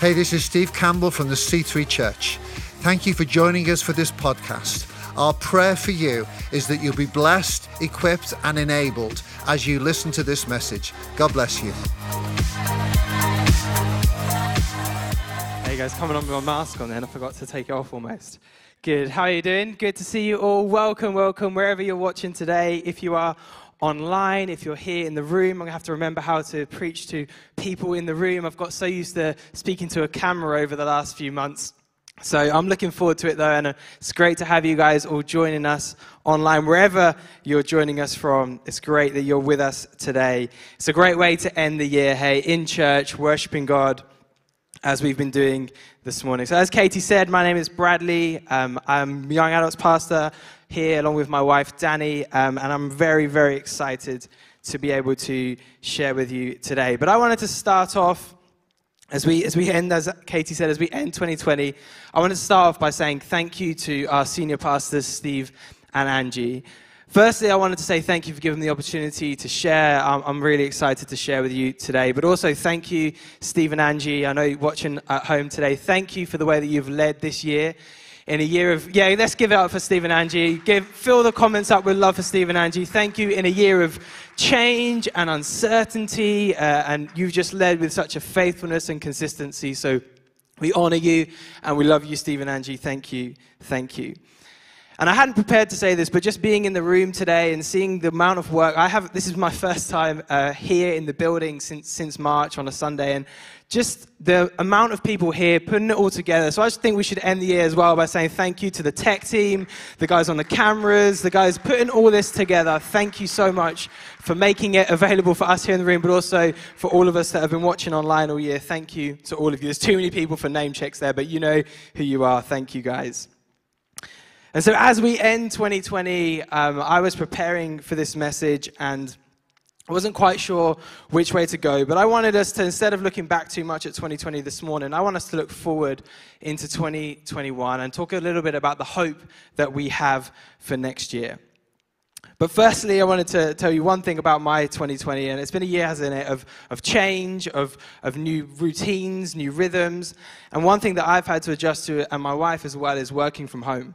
Hey, this is Steve Campbell from the C3 Church. Thank you for joining us for this podcast. Our prayer for you is that you'll be blessed, equipped, and enabled as you listen to this message. God bless you. Hey guys, coming on with my mask on then. I forgot to take it off almost. Good. How are you doing? Good to see you all. Welcome, welcome, wherever you're watching today. If you are online, if you're here in the room, I'm going to have to remember how to preach to people in the room. I've got so used to speaking to a camera over the last few months. So I'm looking forward to it though, and uh, it's great to have you guys all joining us online, wherever you're joining us from. It's great that you're with us today. It's a great way to end the year, hey, in church, worshiping God as we've been doing this morning. So, as Katie said, my name is Bradley. Um, I'm young adults pastor here, along with my wife Danny, um, and I'm very, very excited to be able to share with you today. But I wanted to start off as we, as we end, as Katie said, as we end 2020, I want to start off by saying thank you to our senior pastors, Steve and Angie. Firstly, I wanted to say thank you for giving me the opportunity to share. I'm, I'm, really excited to share with you today. But also, thank you, Steve and Angie. I know you're watching at home today. Thank you for the way that you've led this year in a year of, yeah, let's give it up for Steve and Angie. Give, fill the comments up with love for Steve and Angie. Thank you in a year of change and uncertainty, uh, and you've just led with such a faithfulness and consistency. So we honor you and we love you, Steve and Angie. Thank you. Thank you. And I hadn't prepared to say this, but just being in the room today and seeing the amount of work I have, this is my first time uh, here in the building since, since March on a Sunday, and just the amount of people here putting it all together. So I just think we should end the year as well by saying thank you to the tech team, the guys on the cameras, the guys putting all this together. Thank you so much for making it available for us here in the room, but also for all of us that have been watching online all year. Thank you to all of you. There's too many people for name checks there, but you know who you are. Thank you, guys. And so, as we end 2020, um, I was preparing for this message and I wasn't quite sure which way to go, but I wanted us to, instead of looking back too much at 2020 this morning, I want us to look forward into 2021 and talk a little bit about the hope that we have for next year. But firstly, I wanted to tell you one thing about my 2020, and it's been a year, hasn't it, of, of change, of, of new routines, new rhythms. And one thing that I've had to adjust to, and my wife as well, is working from home.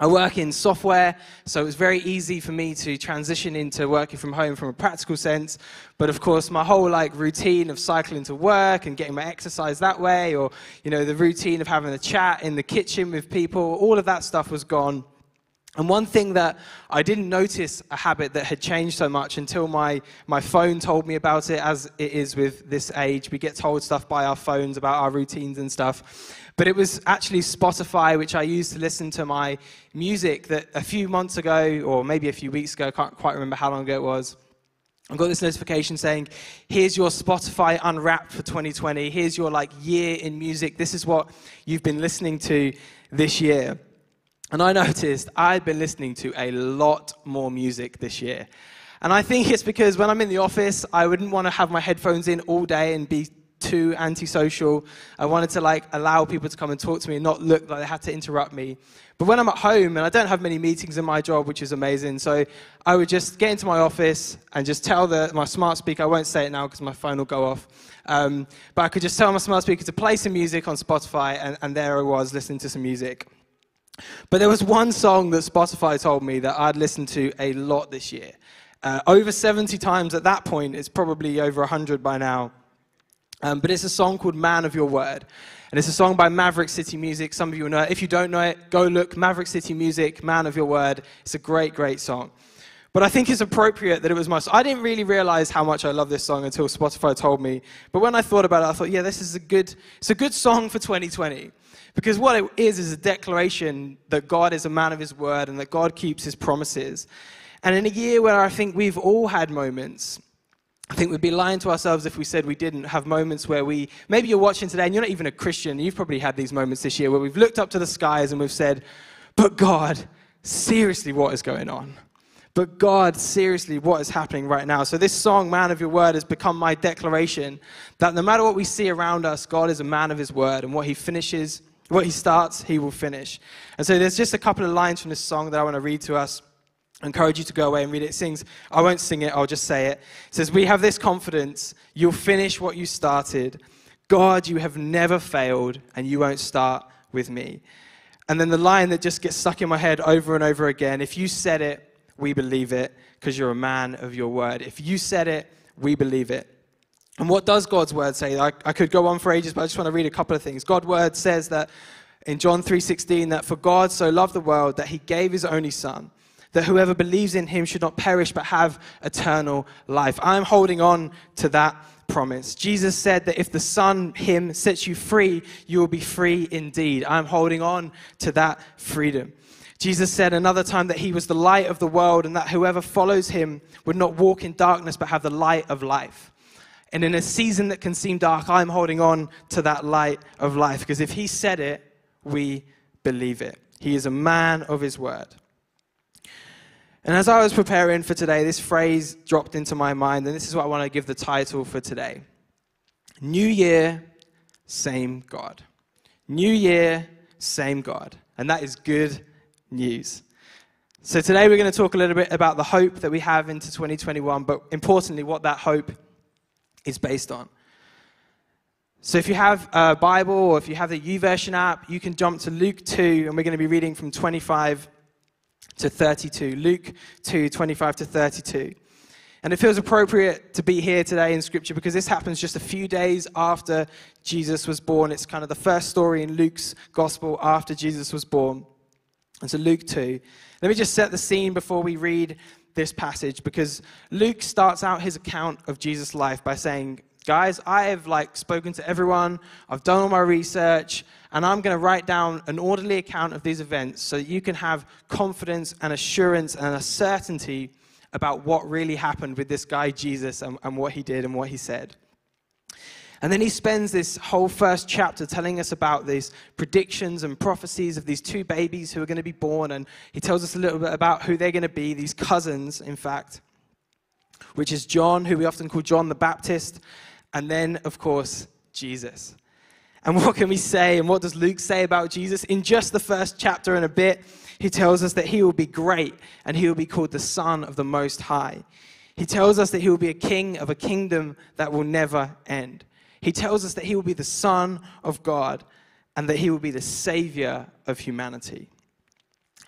I work in software, so it was very easy for me to transition into working from home from a practical sense. But of course, my whole like routine of cycling to work and getting my exercise that way, or you know, the routine of having a chat in the kitchen with people, all of that stuff was gone. And one thing that I didn't notice a habit that had changed so much until my, my phone told me about it, as it is with this age. We get told stuff by our phones about our routines and stuff. But it was actually Spotify, which I used to listen to my music, that a few months ago, or maybe a few weeks ago, I can't quite remember how long ago it was, I got this notification saying, here's your Spotify Unwrapped for 2020. Here's your like year in music. This is what you've been listening to this year. And I noticed I'd been listening to a lot more music this year. And I think it's because when I'm in the office, I wouldn't want to have my headphones in all day and be too antisocial. I wanted to like allow people to come and talk to me and not look like they had to interrupt me. But when I'm at home and I don't have many meetings in my job, which is amazing, so I would just get into my office and just tell the, my smart speaker, I won't say it now because my phone will go off, um, but I could just tell my smart speaker to play some music on Spotify, and, and there I was listening to some music. But there was one song that Spotify told me that I'd listened to a lot this year. Uh, over 70 times at that point, it's probably over 100 by now. Um, but it's a song called Man of Your Word. And it's a song by Maverick City Music. Some of you know it. If you don't know it, go look Maverick City Music, Man of Your Word. It's a great, great song. But I think it's appropriate that it was my I didn't really realize how much I love this song until Spotify told me. But when I thought about it, I thought, yeah, this is a good, it's a good song for 2020. Because what it is is a declaration that God is a man of his word and that God keeps his promises. And in a year where I think we've all had moments, I think we'd be lying to ourselves if we said we didn't have moments where we, maybe you're watching today and you're not even a Christian, you've probably had these moments this year where we've looked up to the skies and we've said, but God, seriously, what is going on? But God, seriously, what is happening right now? So, this song, Man of Your Word, has become my declaration that no matter what we see around us, God is a man of His word, and what He finishes, what He starts, He will finish. And so, there's just a couple of lines from this song that I want to read to us. I encourage you to go away and read it. It sings, I won't sing it, I'll just say it. It says, We have this confidence, you'll finish what you started. God, you have never failed, and you won't start with me. And then the line that just gets stuck in my head over and over again if you said it, we believe it, because you're a man of your word. If you said it, we believe it. And what does God's word say? I, I could go on for ages, but I just want to read a couple of things. God's word says that in John 3:16 that for God so loved the world that he gave his only son that whoever believes in him should not perish but have eternal life. I'm holding on to that promise. Jesus said that if the Son, Him, sets you free, you will be free indeed. I'm holding on to that freedom. Jesus said another time that He was the light of the world and that whoever follows Him would not walk in darkness but have the light of life. And in a season that can seem dark, I'm holding on to that light of life because if He said it, we believe it. He is a man of His word. And as I was preparing for today, this phrase dropped into my mind, and this is what I want to give the title for today New Year, same God. New Year, same God. And that is good news. So today we're going to talk a little bit about the hope that we have into 2021, but importantly, what that hope is based on. So if you have a Bible or if you have the YouVersion app, you can jump to Luke 2, and we're going to be reading from 25 to 32. Luke 2, 25 to 32. And it feels appropriate to be here today in Scripture because this happens just a few days after Jesus was born. It's kind of the first story in Luke's gospel after Jesus was born. And so, Luke 2. Let me just set the scene before we read this passage because Luke starts out his account of Jesus' life by saying, Guys, I have like spoken to everyone, I've done all my research, and I'm going to write down an orderly account of these events so that you can have confidence and assurance and a certainty about what really happened with this guy Jesus and, and what he did and what he said. And then he spends this whole first chapter telling us about these predictions and prophecies of these two babies who are going to be born. And he tells us a little bit about who they're going to be, these cousins, in fact, which is John, who we often call John the Baptist, and then, of course, Jesus. And what can we say? And what does Luke say about Jesus? In just the first chapter and a bit, he tells us that he will be great and he will be called the Son of the Most High. He tells us that he will be a king of a kingdom that will never end. He tells us that he will be the Son of God and that he will be the Savior of humanity.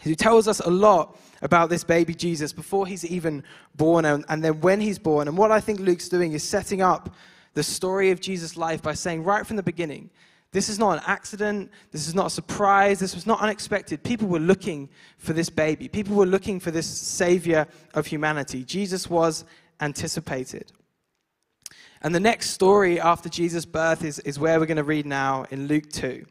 He tells us a lot about this baby Jesus before he's even born and, and then when he's born. And what I think Luke's doing is setting up the story of Jesus' life by saying right from the beginning, this is not an accident. This is not a surprise. This was not unexpected. People were looking for this baby. People were looking for this savior of humanity. Jesus was anticipated. And the next story after Jesus' birth is, is where we're going to read now in Luke 2.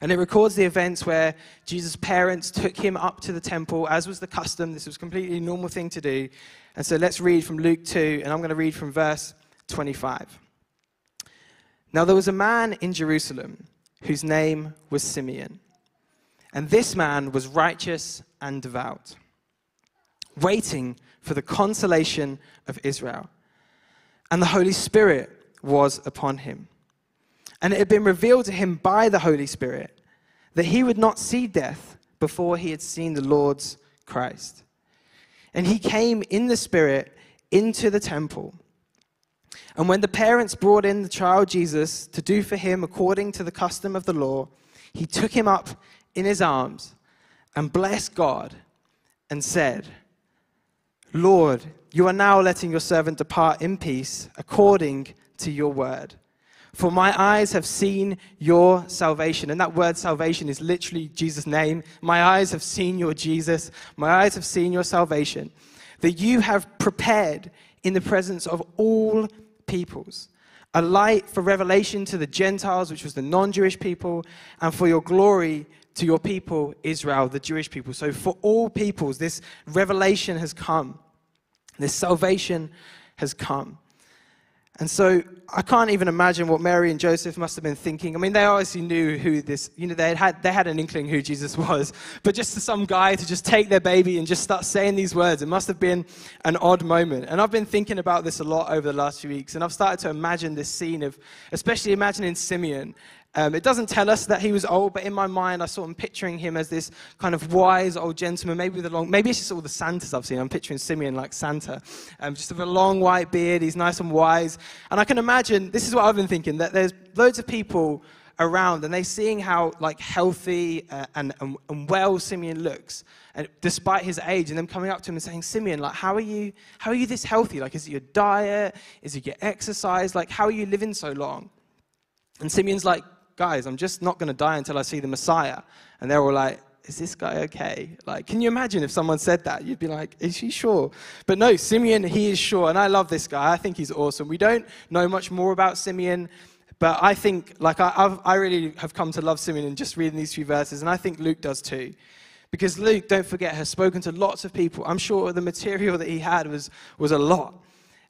And it records the events where Jesus' parents took him up to the temple, as was the custom. This was completely normal thing to do. And so let's read from Luke 2, and I'm going to read from verse 25. Now there was a man in Jerusalem whose name was Simeon. And this man was righteous and devout, waiting for the consolation of Israel. And the Holy Spirit was upon him. And it had been revealed to him by the Holy Spirit that he would not see death before he had seen the Lord's Christ. And he came in the Spirit into the temple. And when the parents brought in the child Jesus to do for him according to the custom of the law, he took him up in his arms and blessed God and said, Lord, you are now letting your servant depart in peace according to your word. For my eyes have seen your salvation. And that word salvation is literally Jesus' name. My eyes have seen your Jesus. My eyes have seen your salvation. That you have prepared in the presence of all peoples, a light for revelation to the Gentiles, which was the non Jewish people, and for your glory to your people, Israel, the Jewish people. So for all peoples, this revelation has come, this salvation has come. And so I can't even imagine what Mary and Joseph must have been thinking. I mean, they obviously knew who this, you know, they had, they had an inkling who Jesus was. But just to some guy to just take their baby and just start saying these words, it must have been an odd moment. And I've been thinking about this a lot over the last few weeks. And I've started to imagine this scene of, especially imagining Simeon um, it doesn't tell us that he was old, but in my mind, I sort of picturing him as this kind of wise old gentleman, maybe with a long, maybe it's just all the Santas I've seen. I'm picturing Simeon like Santa, um, just with a long white beard. He's nice and wise. And I can imagine this is what I've been thinking, that there's loads of people around and they're seeing how like healthy uh, and, and, and, well Simeon looks and despite his age and them coming up to him and saying Simeon like how are you how are you this healthy like is it your diet is it your exercise like how are you living so long and Simeon's like guys I'm just not going to die until I see the Messiah and they're all like is this guy okay? Like, can you imagine if someone said that? You'd be like, is he sure? But no, Simeon, he is sure. And I love this guy. I think he's awesome. We don't know much more about Simeon, but I think, like, I, I really have come to love Simeon in just reading these few verses, and I think Luke does too. Because Luke, don't forget, has spoken to lots of people. I'm sure the material that he had was, was a lot.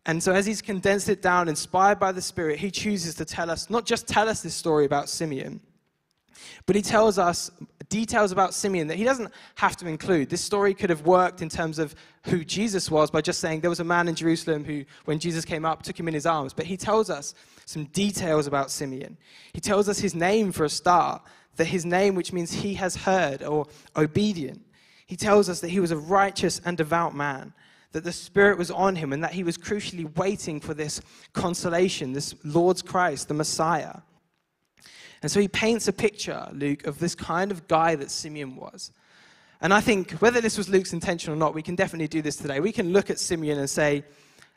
And so, as he's condensed it down, inspired by the Spirit, he chooses to tell us, not just tell us this story about Simeon, but he tells us details about Simeon that he doesn't have to include. This story could have worked in terms of who Jesus was by just saying there was a man in Jerusalem who, when Jesus came up, took him in his arms. But he tells us some details about Simeon. He tells us his name for a start, that his name, which means he has heard or obedient. He tells us that he was a righteous and devout man, that the Spirit was on him, and that he was crucially waiting for this consolation, this Lord's Christ, the Messiah. And so he paints a picture, Luke, of this kind of guy that Simeon was. And I think whether this was Luke's intention or not, we can definitely do this today. We can look at Simeon and say,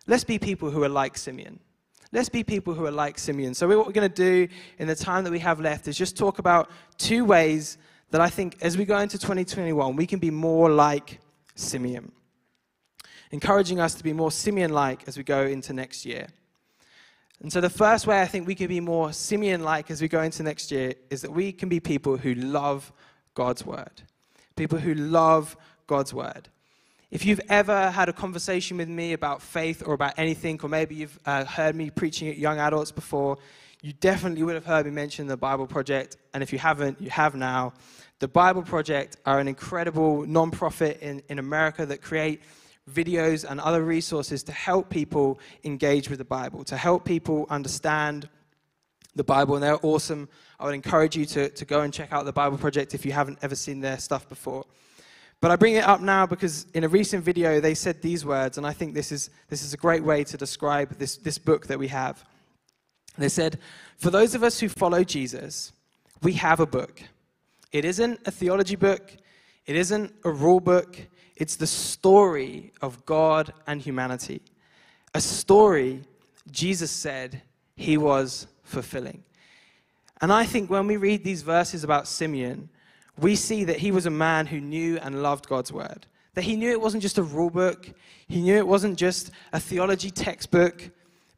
let's be people who are like Simeon. Let's be people who are like Simeon. So, what we're going to do in the time that we have left is just talk about two ways that I think as we go into 2021, we can be more like Simeon. Encouraging us to be more Simeon like as we go into next year. And so, the first way I think we can be more Simeon like as we go into next year is that we can be people who love God's word. People who love God's word. If you've ever had a conversation with me about faith or about anything, or maybe you've uh, heard me preaching at young adults before, you definitely would have heard me mention the Bible Project. And if you haven't, you have now. The Bible Project are an incredible nonprofit in, in America that create videos and other resources to help people engage with the Bible, to help people understand the Bible. And they're awesome. I would encourage you to, to go and check out the Bible Project if you haven't ever seen their stuff before. But I bring it up now because in a recent video they said these words, and I think this is, this is a great way to describe this, this book that we have. They said, For those of us who follow Jesus, we have a book. It isn't a theology book, it isn't a rule book, it's the story of God and humanity. A story Jesus said he was fulfilling. And I think when we read these verses about Simeon, we see that he was a man who knew and loved God's word. That he knew it wasn't just a rule book, he knew it wasn't just a theology textbook,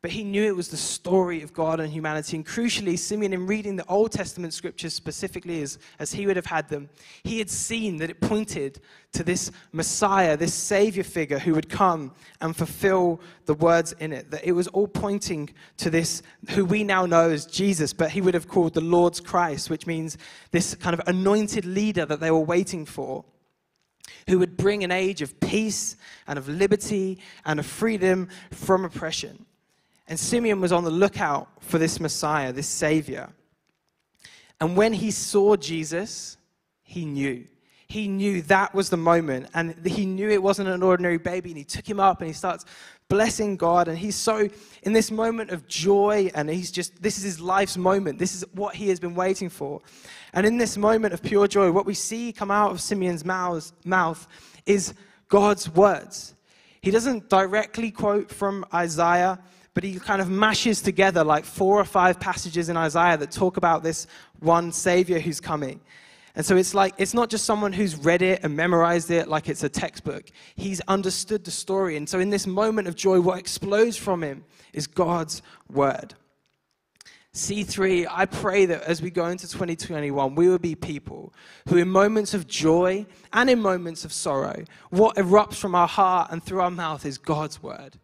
but he knew it was the story of God and humanity. And crucially, Simeon, in reading the Old Testament scriptures specifically as, as he would have had them, he had seen that it pointed to this Messiah, this Savior figure who would come and fulfill the words in it. That it was all pointing to this, who we now know as Jesus, but he would have called the Lord's Christ, which means this kind of anointed leader that they were waiting for who would bring an age of peace and of liberty and of freedom from oppression. And Simeon was on the lookout for this Messiah, this Savior. And when he saw Jesus, he knew. He knew that was the moment. And he knew it wasn't an ordinary baby. And he took him up and he starts blessing God. And he's so in this moment of joy. And he's just, this is his life's moment. This is what he has been waiting for. And in this moment of pure joy, what we see come out of Simeon's mouth is God's words. He doesn't directly quote from Isaiah but he kind of mashes together like four or five passages in Isaiah that talk about this one Savior who's coming. And so it's like, it's not just someone who's read it and memorized it like it's a textbook. He's understood the story. And so in this moment of joy, what explodes from him is God's word. C3, I pray that as we go into 2021, we will be people who, in moments of joy and in moments of sorrow, what erupts from our heart and through our mouth is God's word.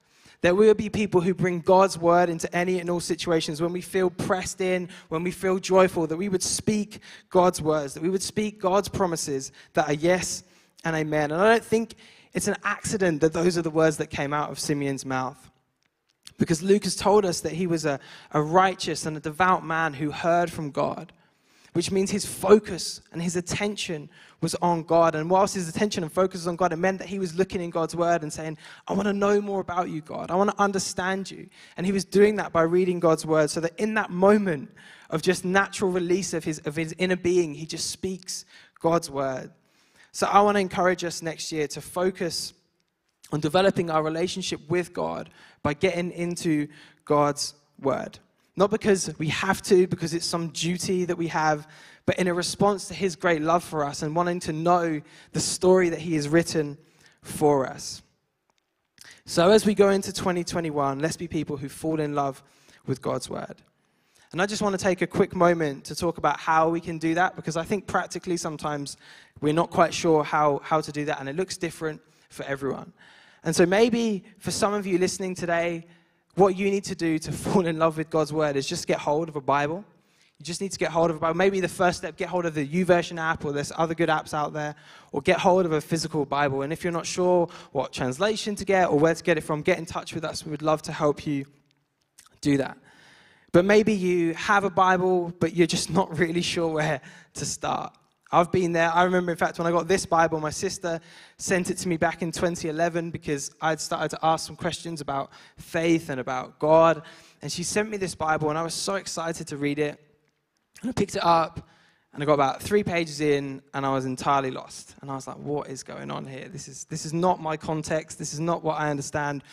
That we will be people who bring God's word into any and all situations. When we feel pressed in, when we feel joyful, that we would speak God's words, that we would speak God's promises that are yes and amen. And I don't think it's an accident that those are the words that came out of Simeon's mouth. Because Luke has told us that he was a, a righteous and a devout man who heard from God. Which means his focus and his attention was on God. And whilst his attention and focus was on God, it meant that he was looking in God's word and saying, I want to know more about you, God. I want to understand you. And he was doing that by reading God's word so that in that moment of just natural release of his, of his inner being, he just speaks God's word. So I want to encourage us next year to focus on developing our relationship with God by getting into God's word. Not because we have to, because it's some duty that we have, but in a response to his great love for us and wanting to know the story that he has written for us. So, as we go into 2021, let's be people who fall in love with God's word. And I just want to take a quick moment to talk about how we can do that because I think practically sometimes we're not quite sure how, how to do that and it looks different for everyone. And so maybe for some of you listening today, what you need to do to fall in love with God's word is just get hold of a Bible. You just need to get hold of a Bible. Maybe the first step, get hold of the YouVersion app, or there's other good apps out there, or get hold of a physical Bible. And if you're not sure what translation to get or where to get it from, get in touch with us. We would love to help you do that. But maybe you have a Bible, but you're just not really sure where to start. I've been there. I remember, in fact, when I got this Bible, my sister sent it to me back in 2011 because I'd started to ask some questions about faith and about God. And she sent me this Bible, and I was so excited to read it. And I picked it up, and I got about three pages in, and I was entirely lost. And I was like, what is going on here? This is, this is not my context. This is not what I understand.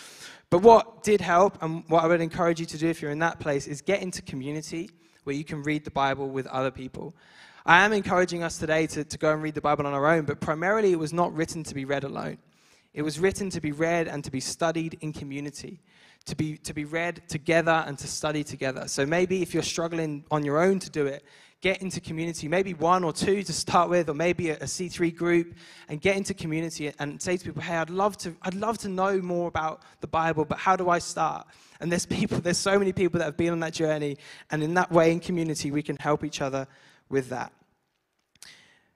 But what did help, and what I would encourage you to do if you're in that place, is get into community where you can read the Bible with other people. I am encouraging us today to, to go and read the Bible on our own, but primarily it was not written to be read alone. It was written to be read and to be studied in community, to be, to be read together and to study together. So maybe if you're struggling on your own to do it, get into community, maybe one or two to start with, or maybe a a C3 group, and get into community and say to people, hey, I'd love to, I'd love to know more about the Bible, but how do I start? And there's people, there's so many people that have been on that journey, and in that way, in community, we can help each other with that.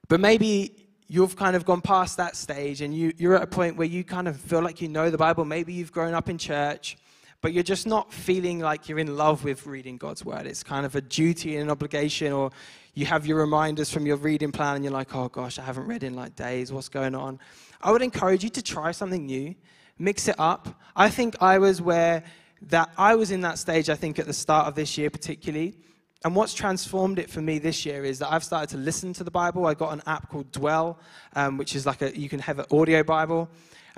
But maybe you've kind of gone past that stage and you, you're at a point where you kind of feel like you know the Bible. Maybe you've grown up in church, but you're just not feeling like you're in love with reading God's word. It's kind of a duty and an obligation, or you have your reminders from your reading plan and you're like, oh gosh, I haven't read in like days. What's going on? I would encourage you to try something new, mix it up. I think I was where that I was in that stage, I think, at the start of this year, particularly and what's transformed it for me this year is that I've started to listen to the Bible. I got an app called Dwell, um, which is like a, you can have an audio Bible.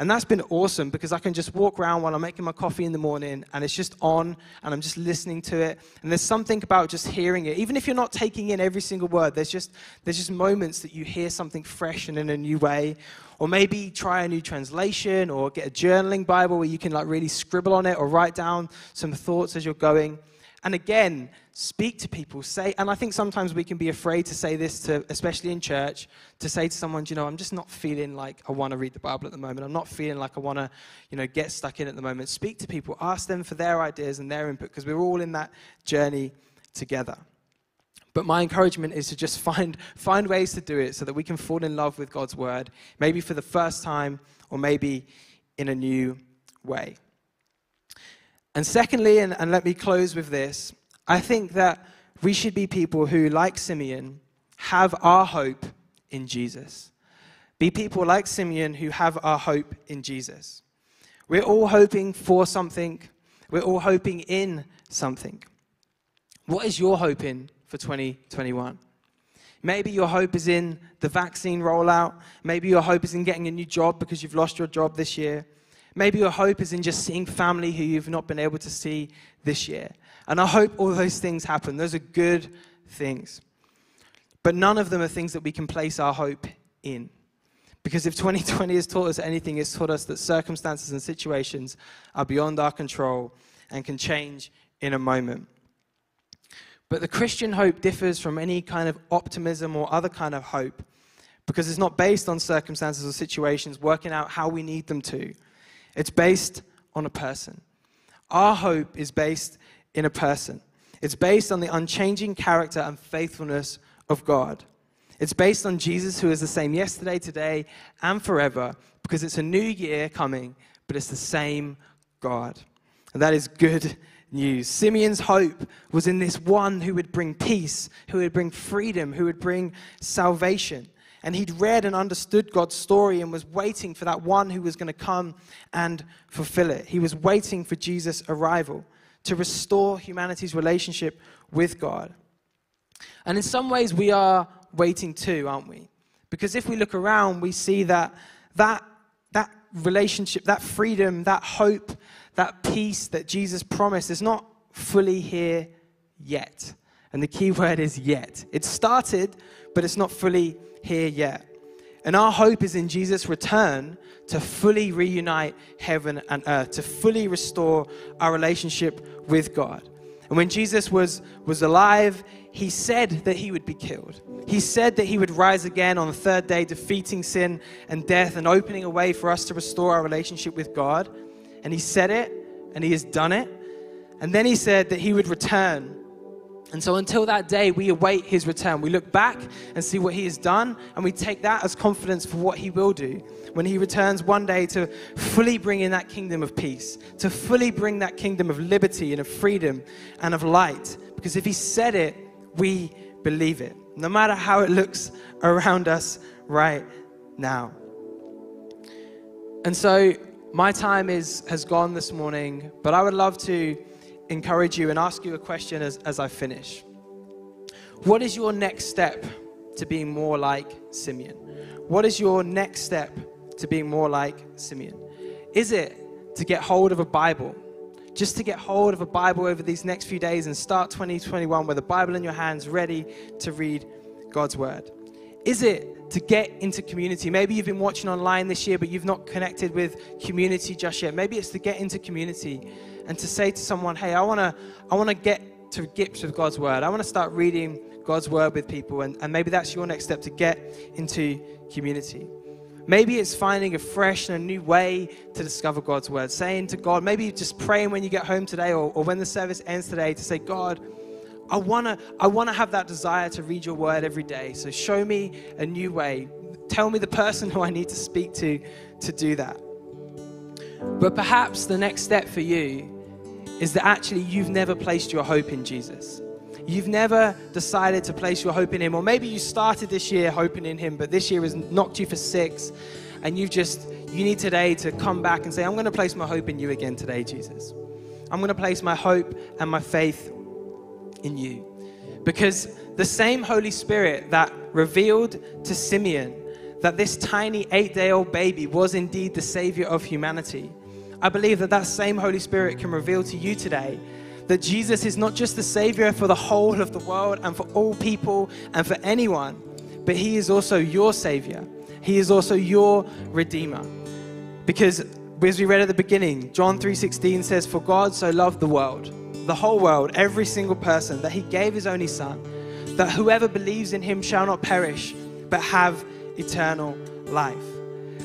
And that's been awesome because I can just walk around while I'm making my coffee in the morning and it's just on and I'm just listening to it. And there's something about just hearing it. Even if you're not taking in every single word, there's just, there's just moments that you hear something fresh and in a new way. Or maybe try a new translation or get a journaling Bible where you can like really scribble on it or write down some thoughts as you're going. And again, speak to people. Say, and I think sometimes we can be afraid to say this to, especially in church, to say to someone, you know, I'm just not feeling like I want to read the Bible at the moment. I'm not feeling like I want to, you know, get stuck in at the moment. Speak to people. Ask them for their ideas and their input because we're all in that journey together. But my encouragement is to just find, find ways to do it so that we can fall in love with God's word, maybe for the first time or maybe in a new way. And secondly, and, and let me close with this, I think that we should be people who, like Simeon, have our hope in Jesus. Be people like Simeon who have our hope in Jesus. We're all hoping for something, we're all hoping in something. What is your hope in for 2021? Maybe your hope is in the vaccine rollout. Maybe your hope is in getting a new job because you've lost your job this year. Maybe your hope is in just seeing family who you've not been able to see this year. And I hope all those things happen. Those are good things. But none of them are things that we can place our hope in. Because if 2020 has taught us anything, it's taught us that circumstances and situations are beyond our control and can change in a moment. But the Christian hope differs from any kind of optimism or other kind of hope because it's not based on circumstances or situations working out how we need them to. It's based on a person. Our hope is based in a person. It's based on the unchanging character and faithfulness of God. It's based on Jesus, who is the same yesterday, today, and forever, because it's a new year coming, but it's the same God. And that is good news. Simeon's hope was in this one who would bring peace, who would bring freedom, who would bring salvation. And he'd read and understood God's story and was waiting for that one who was going to come and fulfill it. He was waiting for Jesus' arrival to restore humanity's relationship with God. And in some ways, we are waiting too, aren't we? Because if we look around, we see that that, that relationship, that freedom, that hope, that peace that Jesus promised is not fully here yet. And the key word is yet. It started, but it's not fully here yet. And our hope is in Jesus' return to fully reunite heaven and earth, to fully restore our relationship with God. And when Jesus was, was alive, he said that he would be killed. He said that he would rise again on the third day, defeating sin and death and opening a way for us to restore our relationship with God. And he said it, and he has done it. And then he said that he would return and so until that day, we await his return. We look back and see what he has done, and we take that as confidence for what he will do when he returns one day to fully bring in that kingdom of peace, to fully bring that kingdom of liberty and of freedom and of light. Because if he said it, we believe it, no matter how it looks around us right now. And so my time is, has gone this morning, but I would love to encourage you and ask you a question as, as I finish. What is your next step to being more like Simeon? What is your next step to being more like Simeon? Is it to get hold of a Bible? Just to get hold of a Bible over these next few days and start 2021 with a Bible in your hands, ready to read God's Word? Is it to get into community? Maybe you've been watching online this year, but you've not connected with community just yet. Maybe it's to get into community and to say to someone, hey, I want to I wanna get to grips with God's word. I want to start reading God's word with people. And, and maybe that's your next step to get into community. Maybe it's finding a fresh and a new way to discover God's word. Saying to God, maybe just praying when you get home today or, or when the service ends today to say, God, I want to I wanna have that desire to read your word every day. So show me a new way. Tell me the person who I need to speak to to do that. But perhaps the next step for you is that actually you've never placed your hope in Jesus. You've never decided to place your hope in Him. Or maybe you started this year hoping in Him, but this year has knocked you for six, and you've just, you need today to come back and say, I'm going to place my hope in you again today, Jesus. I'm going to place my hope and my faith in you. Because the same Holy Spirit that revealed to Simeon that this tiny eight day old baby was indeed the Savior of humanity I believe that that same Holy Spirit can reveal to you today that Jesus is not just the Savior for the whole of the world and for all people and for anyone, but He is also your Savior. He is also your Redeemer. Because as we read at the beginning, John 3:16 says, "For God so loved the world, the whole world, every single person, that He gave His only Son, that whoever believes in Him shall not perish, but have eternal life."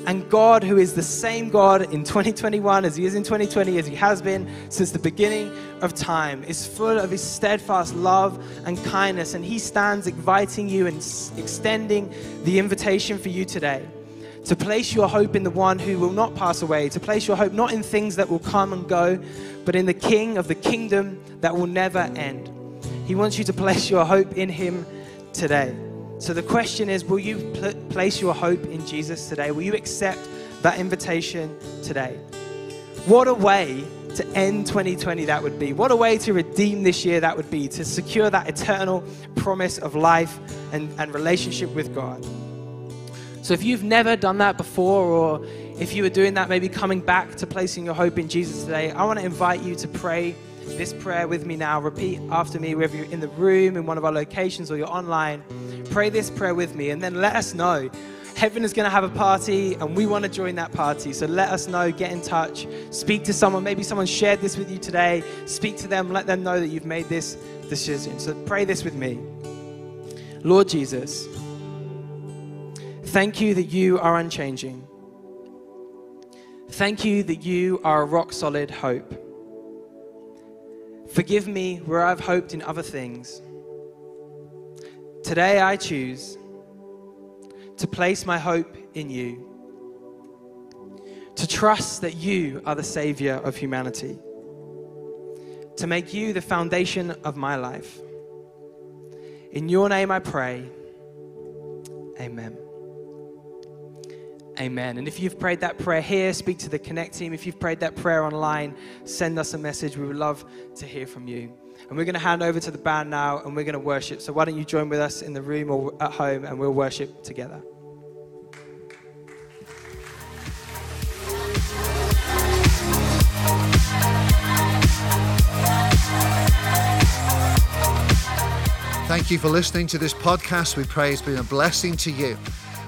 And God, who is the same God in 2021 as He is in 2020, as He has been since the beginning of time, is full of His steadfast love and kindness. And He stands inviting you and extending the invitation for you today to place your hope in the one who will not pass away, to place your hope not in things that will come and go, but in the King of the kingdom that will never end. He wants you to place your hope in Him today. So the question is will you pl- place your hope in Jesus today? Will you accept that invitation today? What a way to end 2020 that would be. What a way to redeem this year that would be, to secure that eternal promise of life and, and relationship with God. So if you've never done that before, or if you were doing that, maybe coming back to placing your hope in Jesus today, I want to invite you to pray this prayer with me now. Repeat after me, whether you're in the room, in one of our locations, or you're online. Pray this prayer with me, and then let us know. Heaven is going to have a party, and we want to join that party. So let us know, get in touch, speak to someone. Maybe someone shared this with you today. Speak to them, let them know that you've made this decision. So pray this with me. Lord Jesus, thank you that you are unchanging. Thank you that you are a rock solid hope. Forgive me where I've hoped in other things. Today I choose to place my hope in you, to trust that you are the Savior of humanity. to make you the foundation of my life. In your name I pray. Amen. Amen. And if you've prayed that prayer here, speak to the Connect team. If you've prayed that prayer online, send us a message. We would love to hear from you. And we're going to hand over to the band now and we're going to worship. So why don't you join with us in the room or at home and we'll worship together. Thank you for listening to this podcast. We pray it's been a blessing to you.